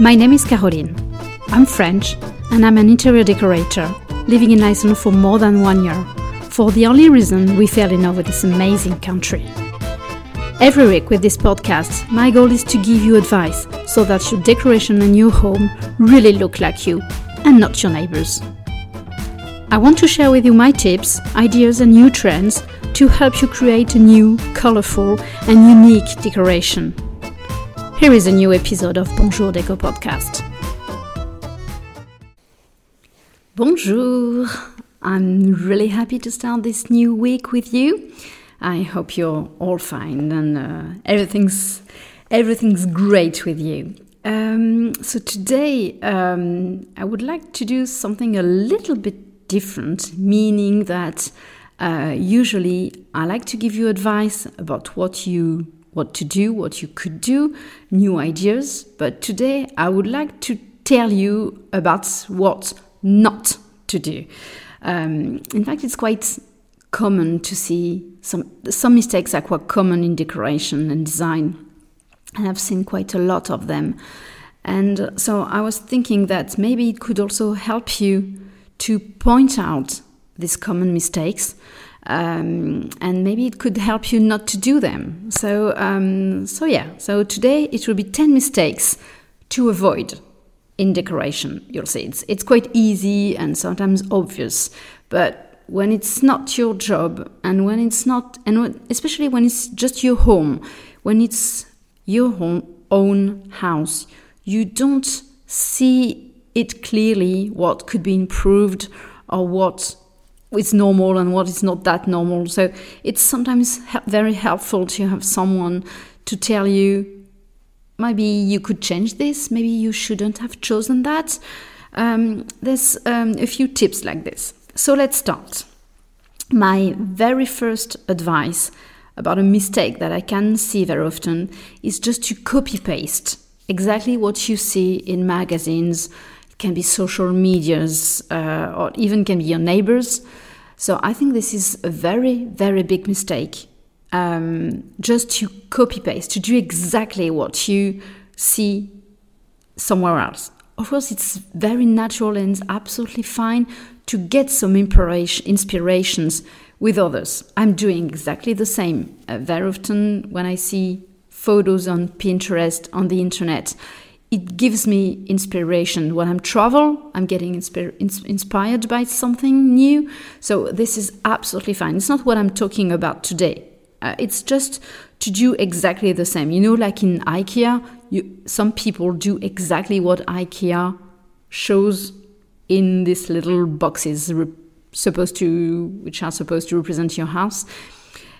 My name is Caroline. I'm French and I'm an interior decorator living in Iceland for more than one year for the only reason we fell in love with this amazing country. Every week with this podcast, my goal is to give you advice so that your decoration and your home really look like you and not your neighbors. I want to share with you my tips, ideas, and new trends to help you create a new, colorful, and unique decoration. Here is a new episode of Bonjour Deco Podcast. Bonjour! I'm really happy to start this new week with you. I hope you're all fine and uh, everything's everything's great with you. Um, so today um, I would like to do something a little bit different, meaning that uh, usually I like to give you advice about what you what to do, what you could do, new ideas. But today I would like to tell you about what not to do. Um, in fact, it's quite common to see some some mistakes are quite common in decoration and design, and I've seen quite a lot of them. And so I was thinking that maybe it could also help you to point out these common mistakes um, and maybe it could help you not to do them. So, um, so yeah. So today it will be ten mistakes to avoid in decoration. You'll see it's it's quite easy and sometimes obvious, but when it's not your job and when it's not, and when, especially when it's just your home, when it's your home, own house, you don't see it clearly what could be improved or what is normal and what is not that normal. So it's sometimes very helpful to have someone to tell you maybe you could change this, maybe you shouldn't have chosen that. Um, there's um, a few tips like this. So let's start. My very first advice about a mistake that I can see very often is just to copy paste exactly what you see in magazines can be social medias, uh, or even can be your neighbors. So I think this is a very, very big mistake. Um, just to copy paste, to do exactly what you see somewhere else. Of course, it's very natural and absolutely fine to get some inspirations with others. I'm doing exactly the same. Uh, very often, when I see photos on Pinterest, on the internet, it gives me inspiration. When I'm travel, I'm getting inspi- inspired by something new. So this is absolutely fine. It's not what I'm talking about today. Uh, it's just to do exactly the same. You know, like in IKEA, you, some people do exactly what IKEA shows in these little boxes re- supposed to, which are supposed to represent your house.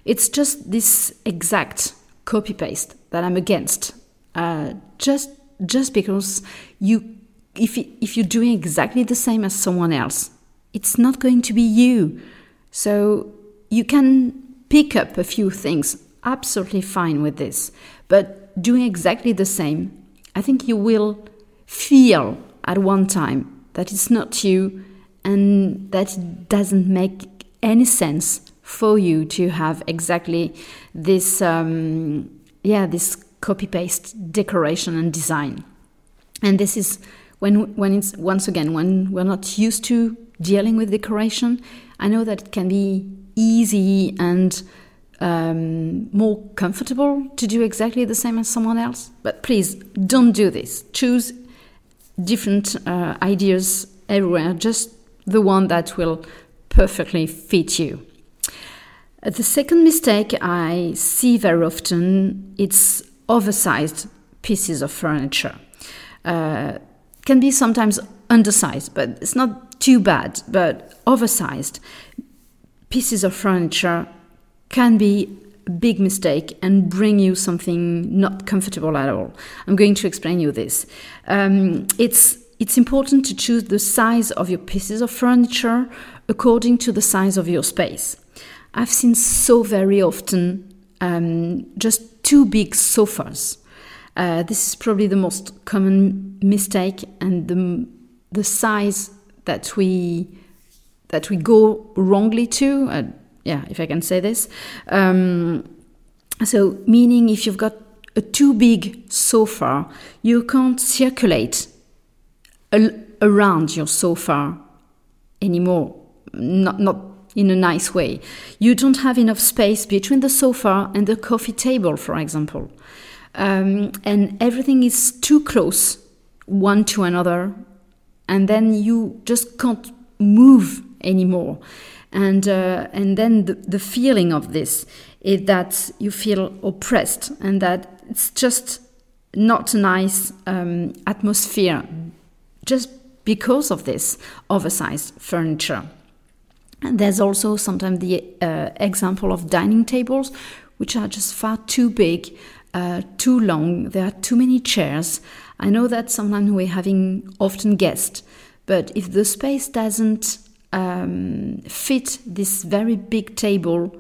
It's just this exact copy paste that I'm against. Uh, just just because you if if you're doing exactly the same as someone else, it's not going to be you. So you can pick up a few things, absolutely fine with this. But doing exactly the same, I think you will feel at one time that it's not you and that it doesn't make any sense for you to have exactly this um, yeah this copy paste decoration and design. And this is when when it's once again when we're not used to dealing with decoration. I know that it can be easy and um, more comfortable to do exactly the same as someone else. But please don't do this. Choose different uh, ideas everywhere. Just the one that will perfectly fit you. The second mistake I see very often it's oversized pieces of furniture. Uh, can be sometimes undersized, but it's not too bad. But oversized pieces of furniture can be a big mistake and bring you something not comfortable at all. I'm going to explain you this. Um, it's it's important to choose the size of your pieces of furniture according to the size of your space. I've seen so very often um, just too big sofas. Uh, this is probably the most common mistake and the, the size that we that we go wrongly to. Uh, yeah, if I can say this. Um, so, meaning if you've got a too big sofa, you can't circulate al- around your sofa anymore. Not, not in a nice way. You don't have enough space between the sofa and the coffee table, for example. Um, and everything is too close one to another, and then you just can't move anymore. And, uh, and then the, the feeling of this is that you feel oppressed and that it's just not a nice um, atmosphere just because of this oversized furniture. And there's also sometimes the uh, example of dining tables, which are just far too big, uh, too long. There are too many chairs. I know that sometimes we're having often guests, but if the space doesn't um, fit this very big table,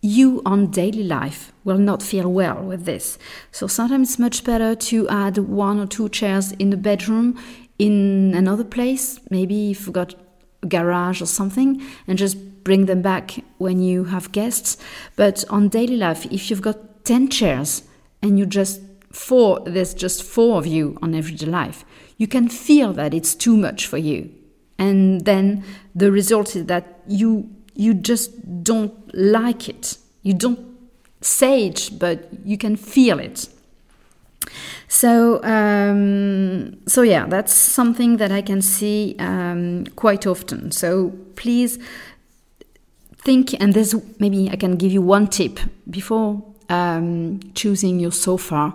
you on daily life will not feel well with this. So sometimes it's much better to add one or two chairs in the bedroom, in another place, maybe if you've got a garage or something, and just bring them back when you have guests. But on daily life, if you've got 10 chairs and you just four, there's just four of you on everyday life, you can feel that it's too much for you. And then the result is that you you just don't like it. You don't say it, but you can feel it. So, um, so yeah, that's something that I can see um, quite often. So please think, and there's maybe I can give you one tip before um, choosing your sofa.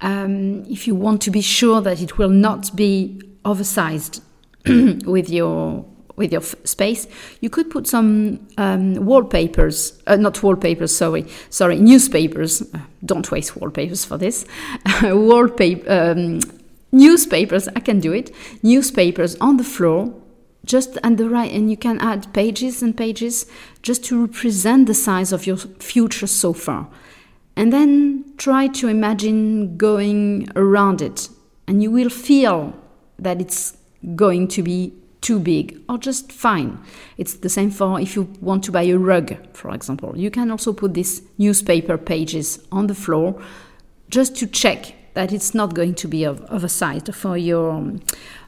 Um, if you want to be sure that it will not be oversized with your with your space, you could put some um, wallpapers, uh, not wallpapers, sorry, sorry, newspapers. Uh, don't waste wallpapers for this. wallpaper, um, newspapers. I can do it. Newspapers on the floor, just on the right, and you can add pages and pages just to represent the size of your future sofa. And then try to imagine going around it, and you will feel that it's going to be too big or just fine. It's the same for if you want to buy a rug, for example. You can also put these newspaper pages on the floor just to check that it's not going to be of, oversized for your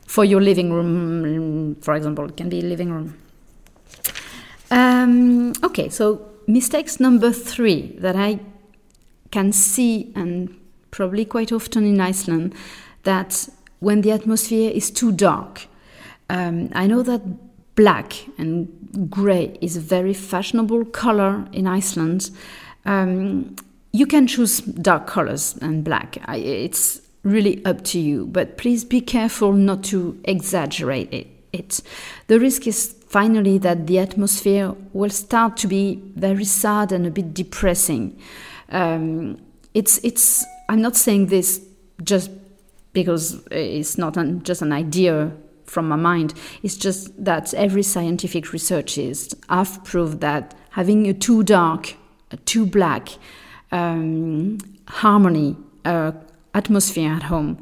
for your living room, for example. It can be living room. Um, okay, so mistakes number three that I can see and probably quite often in Iceland that when the atmosphere is too dark. Um, I know that black and grey is a very fashionable color in Iceland. Um, you can choose dark colors and black. I, it's really up to you, but please be careful not to exaggerate it. it. The risk is finally that the atmosphere will start to be very sad and a bit depressing. Um, it's, it's, I'm not saying this just because it's not an, just an idea from my mind. It's just that every scientific researches have proved that having a too dark, a too black um, harmony uh, atmosphere at home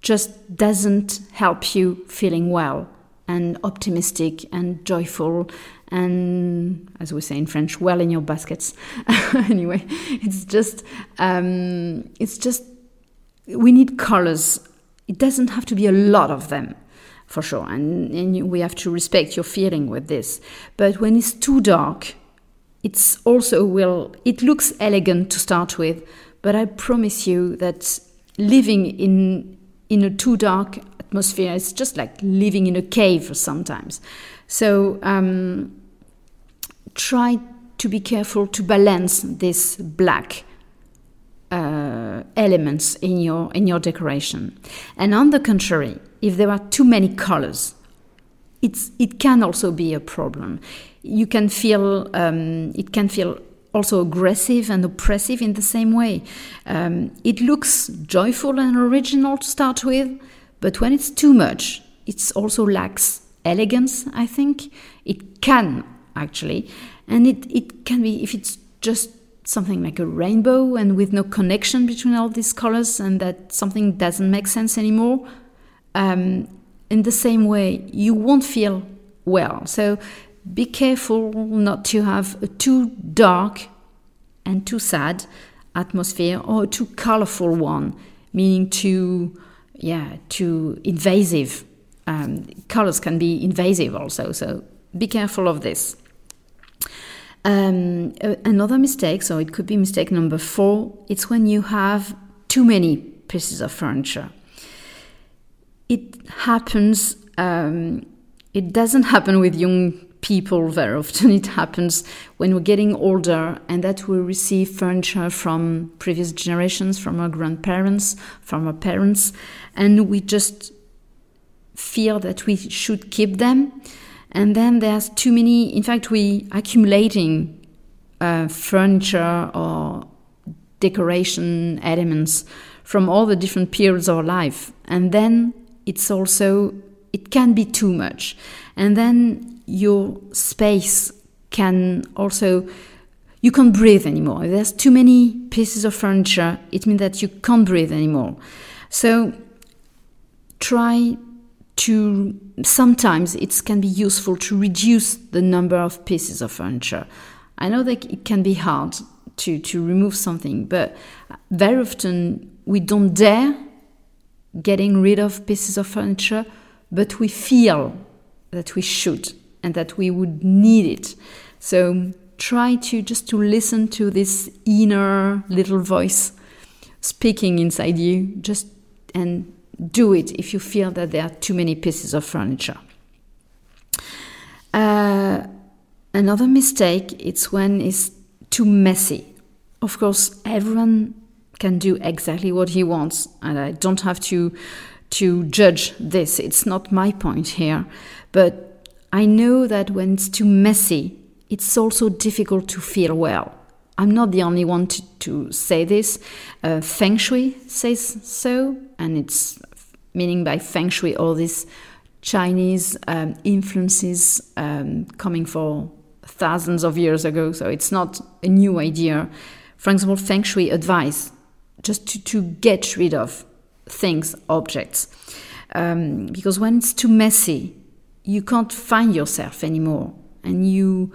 just doesn't help you feeling well and optimistic and joyful and as we say in french well in your baskets. Anyway it's just um, it's just we need colors. It doesn't have to be a lot of them, for sure, and, and we have to respect your feeling with this. But when it's too dark, it's also will it looks elegant to start with, but I promise you that living in in a too dark atmosphere is just like living in a cave sometimes. So um, try to be careful to balance this black uh, elements in your in your decoration. And on the contrary, if there are too many colors, it's it can also be a problem. You can feel um, it can feel also aggressive and oppressive in the same way. Um, it looks joyful and original to start with, but when it's too much, it also lacks elegance. I think it can actually, and it it can be if it's just something like a rainbow and with no connection between all these colors and that something doesn't make sense anymore um, in the same way you won't feel well so be careful not to have a too dark and too sad atmosphere or a too colorful one, meaning too, yeah, too invasive. Um, colors can be invasive also, so be careful of this. Um, another mistake, so it could be mistake number four, it's when you have too many pieces of furniture. It happens, um, it doesn't happen with young people very often. It happens when we're getting older and that we receive furniture from previous generations, from our grandparents, from our parents, and we just feel that we should keep them and then there's too many in fact we accumulating uh, furniture or decoration elements from all the different periods of our life and then it's also it can be too much. And then your space can also you can't breathe anymore. If there's too many pieces of furniture it means that you can't breathe anymore. So try to sometimes it can be useful to reduce the number of pieces of furniture. I know that it can be hard to, to remove something, but very often we don't dare getting rid of pieces of furniture, but we feel that we should and that we would need it. So try to just to listen to this inner little voice speaking inside you, just and do it if you feel that there are too many pieces of furniture. Uh, another mistake it's when it's too messy. Of course, everyone can do exactly what he wants, and I don't have to to judge this. It's not my point here, but I know that when it's too messy, it's also difficult to feel well. I'm not the only one to, to say this. Uh, Feng Shui says so, and it's meaning by Feng Shui all these Chinese um, influences um, coming for thousands of years ago. So it's not a new idea. For example, Feng Shui advice just to, to get rid of things, objects. Um, because when it's too messy, you can't find yourself anymore. And you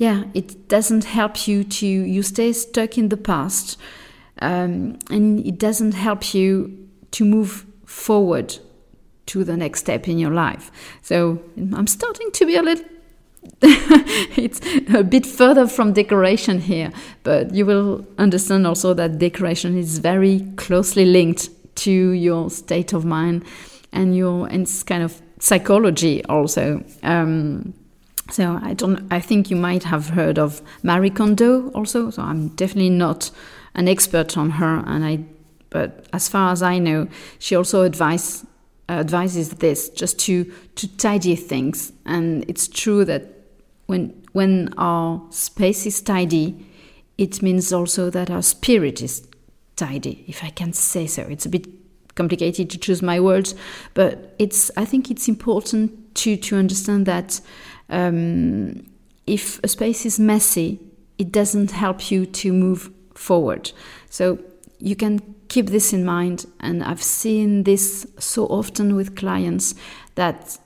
yeah, it doesn't help you to, you stay stuck in the past, um, and it doesn't help you to move forward to the next step in your life. So I'm starting to be a little. it's a bit further from decoration here, but you will understand also that decoration is very closely linked to your state of mind and your and kind of psychology also. Um, so I don't. I think you might have heard of Marie Kondo also. So I'm definitely not an expert on her, and I. But as far as I know, she also advise, uh, advises this just to to tidy things. And it's true that when when our space is tidy, it means also that our spirit is tidy, if I can say so. It's a bit complicated to choose my words, but it's. I think it's important to to understand that um, if a space is messy, it doesn't help you to move forward. So you can keep this in mind. And I've seen this so often with clients that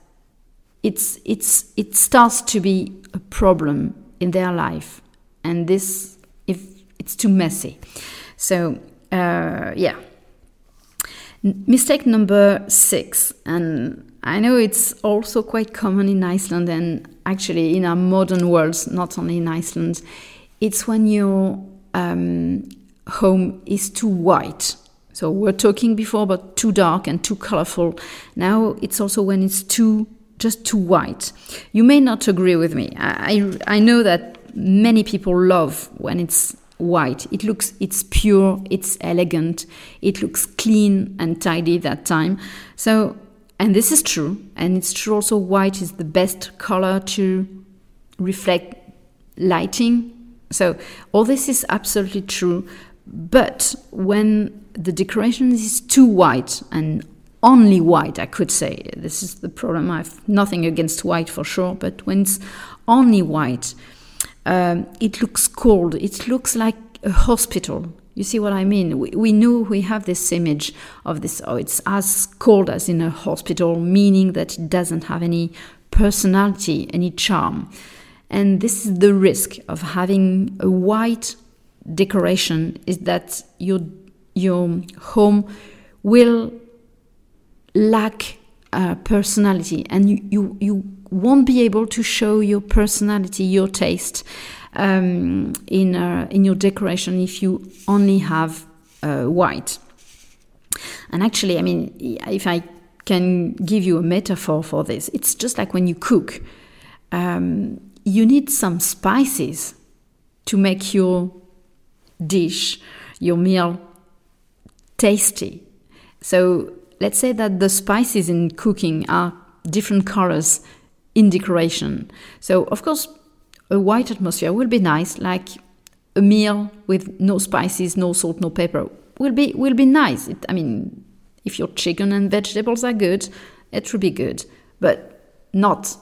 it's it's it starts to be a problem in their life, and this if it's too messy. So uh, yeah. Mistake number six, and I know it's also quite common in Iceland and actually in our modern worlds, not only in Iceland. It's when your um, home is too white. So we're talking before about too dark and too colorful. Now it's also when it's too just too white. You may not agree with me. I, I, I know that many people love when it's white. It looks it's pure, it's elegant, it looks clean and tidy that time. So and this is true, and it's true also white is the best color to reflect lighting. So all this is absolutely true. But when the decoration is too white and only white, I could say, this is the problem. I have nothing against white for sure, but when it's only white, um, it looks cold. It looks like a hospital. You see what I mean? We, we know we have this image of this, oh, it's as cold as in a hospital, meaning that it doesn't have any personality, any charm. And this is the risk of having a white, decoration is that your your home will lack uh, personality and you, you, you won't be able to show your personality, your taste um, in, uh, in your decoration if you only have uh, white. And actually, I mean, if I can give you a metaphor for this, it's just like when you cook. Um, you need some spices to make your dish, your meal tasty. So let's say that the spices in cooking are different colors in decoration. So, of course, a white atmosphere will be nice, like a meal with no spices, no salt, no pepper will be will be nice. It, I mean, if your chicken and vegetables are good, it will be good, but not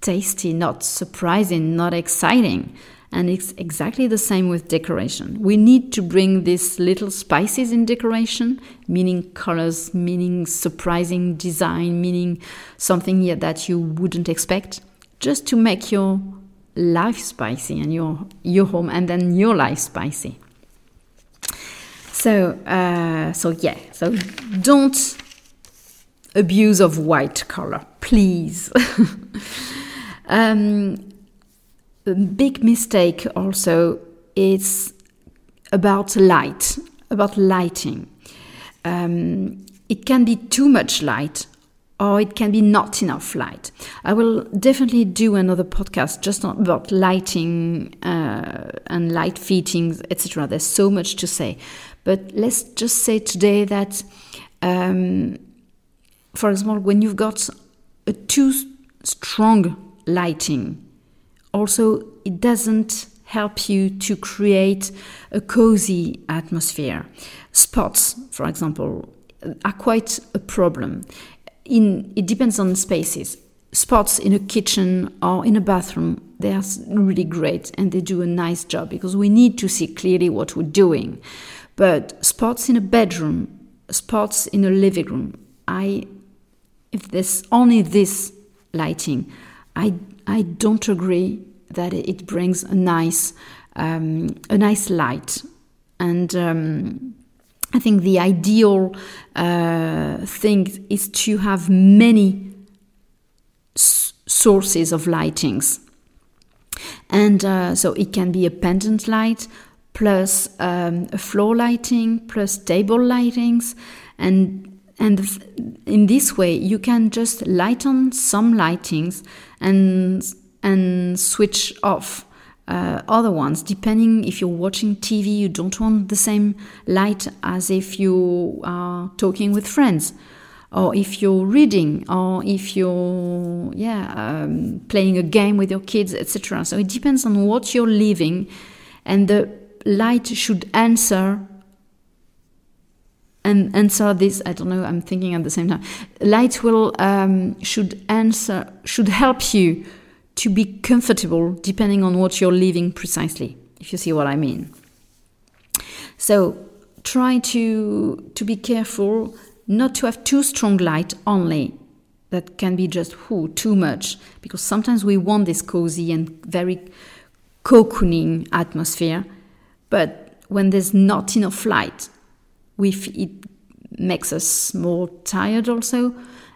tasty, not surprising, not exciting. And it's exactly the same with decoration. We need to bring these little spices in decoration, meaning colors, meaning surprising design, meaning something that you wouldn't expect, just to make your life spicy and your, your home and then your life spicy. So, uh, so yeah, so don't abuse of white color, please. um, a big mistake also is about light, about lighting. Um, it can be too much light or it can be not enough light. I will definitely do another podcast just about lighting uh, and light fittings, etc. There's so much to say. But let's just say today that, um, for example, when you've got a too strong lighting, also it doesn't help you to create a cozy atmosphere. Spots, for example, are quite a problem. In, it depends on spaces. Spots in a kitchen or in a bathroom, they are really great and they do a nice job because we need to see clearly what we're doing. But spots in a bedroom, spots in a living room, I, if there's only this lighting, I, I don't agree that it brings a nice, um, a nice light. And um, I think the ideal uh, thing is to have many s- sources of lightings. And uh, so it can be a pendant light plus um, a floor lighting plus table lightings and and in this way you can just lighten some lightings and and switch off uh, other ones. Depending if you're watching tv you don't want the same light as if you are talking with friends. Or if you're reading or if you're yeah um, playing a game with your kids etc so it depends on what you're living and the light should answer and answer this i don't know i'm thinking at the same time. Light will um, should answer should help you to be comfortable depending on what you're living precisely if you see what i mean. So try to to be careful not to have too strong light only. That can be just too much. Because sometimes we want this cozy and very cocooning atmosphere but when there's not enough light it makes us more tired also.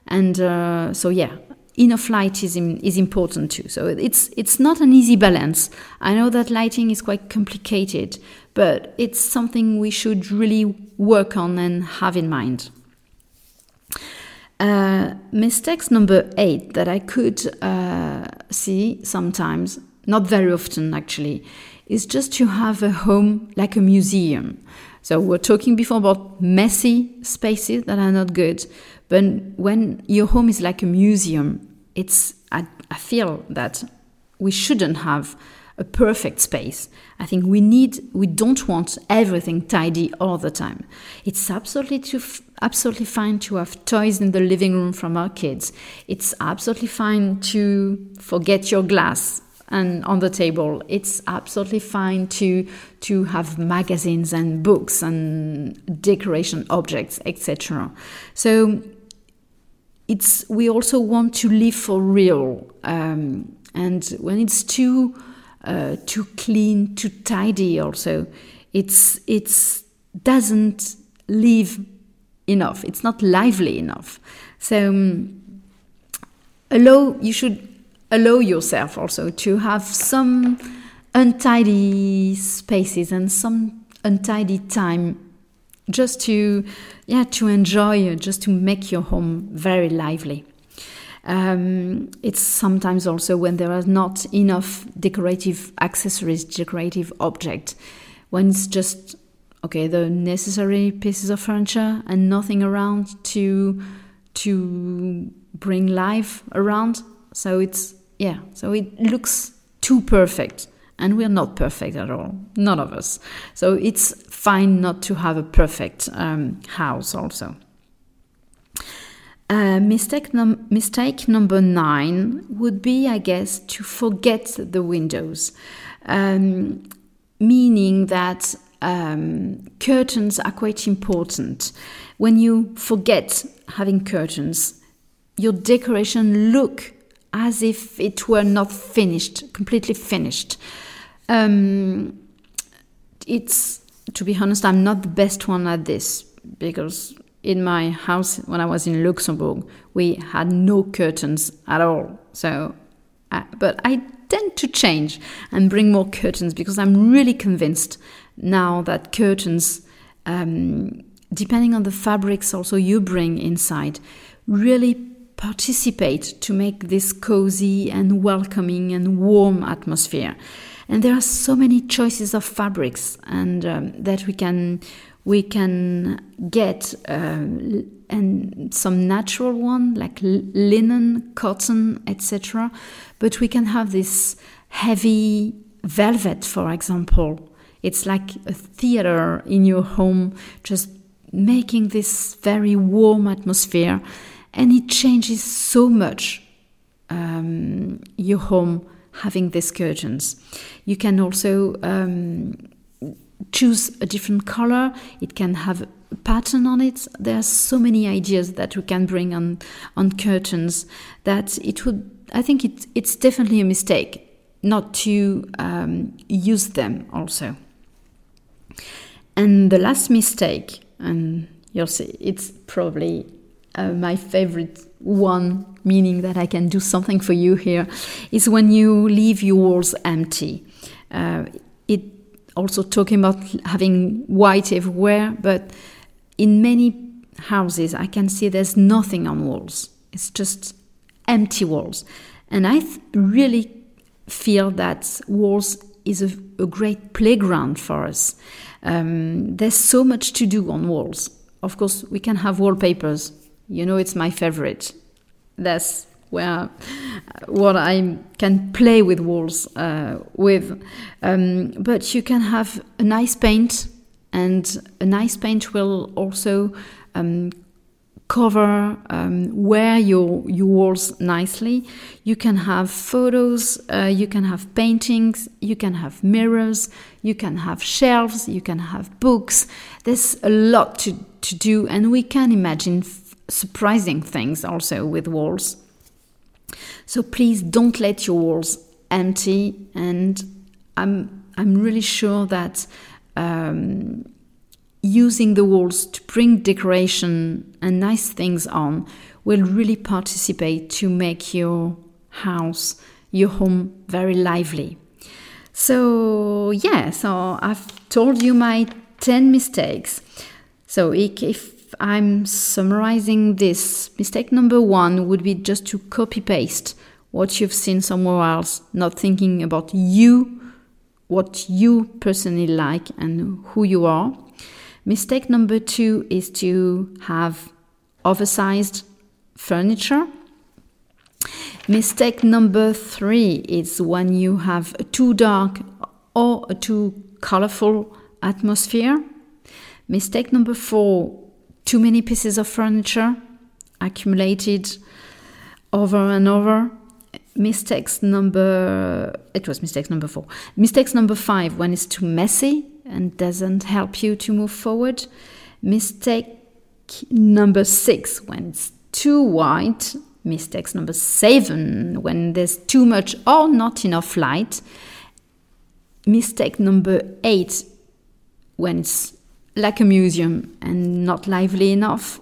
And uh, so yeah enough light is in, is important too. So it's it's not an easy balance. I know that lighting is quite complicated but it's something we should really work on and have in mind. Uh, mistakes number eight that i could uh, see sometimes not very often actually is just to have a home like a museum so we're talking before about messy spaces that are not good. But when your home is like a museum, it's I, I feel that we shouldn't have a perfect space. I think we need we don't want everything tidy all the time. It's absolutely absolutely fine to have toys in the living room from our kids. It's absolutely fine to forget your glass and on the table. It's absolutely fine to to have magazines and books and decoration objects, etc. So it's we also want to live for real, um, and when it's too uh, too clean, too tidy, also It's it's doesn't live enough. It's not lively enough. So um, allow you should allow yourself also to have some untidy spaces and some untidy time just to yeah to enjoy just to make your home very lively. Um, it's sometimes also when there are not enough decorative accessories decorative objects when it's just okay the necessary pieces of furniture and nothing around to to bring life around. So it's yeah so it looks too perfect and we're not perfect at all none of us so it's fine not to have a perfect um, house also uh, mistake, num- mistake number nine would be, I guess, to forget the windows, um, meaning that um, curtains are quite important. When you forget having curtains, your decoration look as if it were not finished, completely finished. Um, it's to be honest, I'm not the best one at this because in my house when I was in Luxembourg, we had no curtains at all. So, uh, but I tend to change and bring more curtains because I'm really convinced now that curtains, um, depending on the fabrics also you bring inside, really participate to make this cozy and welcoming and warm atmosphere. And there are so many choices of fabrics and um, that we can we can get uh, and some natural one like linen, cotton, etc. But we can have this heavy velvet, for example. It's like a theater in your home, just making this very warm atmosphere, and it changes so much um, your home having these curtains. You can also um, choose a different color. It can have a pattern on it. There are so many ideas that we can bring on on curtains that it would. I think it, it's definitely a mistake not to um, use them also. And the last mistake, and you'll see, it's probably uh, my favorite one, meaning that I can do something for you here, is when you leave your walls empty. Uh, it also talking about having white everywhere, but in many houses I can see there's nothing on walls. It's just empty walls, and I really feel that walls is a, a great playground for us. Um, there's so much to do on walls. Of course, we can have wallpapers you know, it's my favorite. That's where what I can play with walls uh, with. Um, but you can have a nice paint, and a nice paint will also um, cover um, where your your walls nicely. You can have photos, uh, you can have paintings, you can have mirrors, you can have shelves, you can have books. There's a lot to, to do, and we can imagine surprising things also with walls. So please don't let your walls empty. And I'm I'm really sure that um, using the walls to bring decoration and nice things on will really participate to make your house, your home very lively. So yeah, so I've told you my 10 mistakes. So if I'm summarizing this, mistake number one would be just to copy paste what you've seen somewhere else, not thinking about you, what you personally like, and who you are. Mistake number two is to have oversized furniture. Mistake number three is when you have a too dark or too colorful atmosphere. Mistake number four too many pieces of furniture accumulated over and over. Mistakes number it was mistakes number four. Mistakes number five when it's too messy and doesn't help you to move forward. Mistake number six when it's too white. Mistakes number seven when there's too much or not enough light. Mistake number eight when it's like a museum and not lively enough.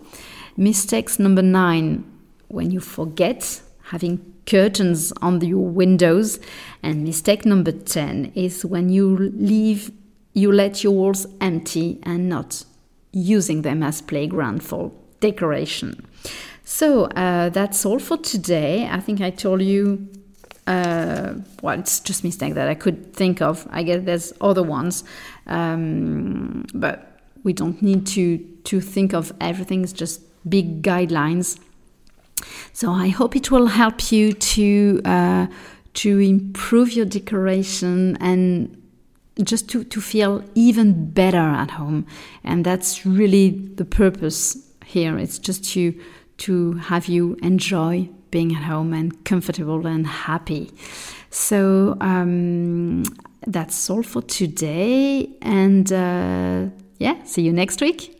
Mistakes number nine, when you forget having curtains on your windows. And mistake number 10 is when you leave, you let your walls empty and not using them as playground for decoration. So uh, that's all for today. I think I told you uh, well, it's just mistake that I could think of. I guess there's other ones, um, but we don't need to to think of everything. It's just big guidelines. So I hope it will help you to uh, to improve your decoration and just to, to feel even better at home. And that's really the purpose here. It's just to to have you enjoy being at home and comfortable and happy. So um, that's all for today. And uh, yeah, see you next week.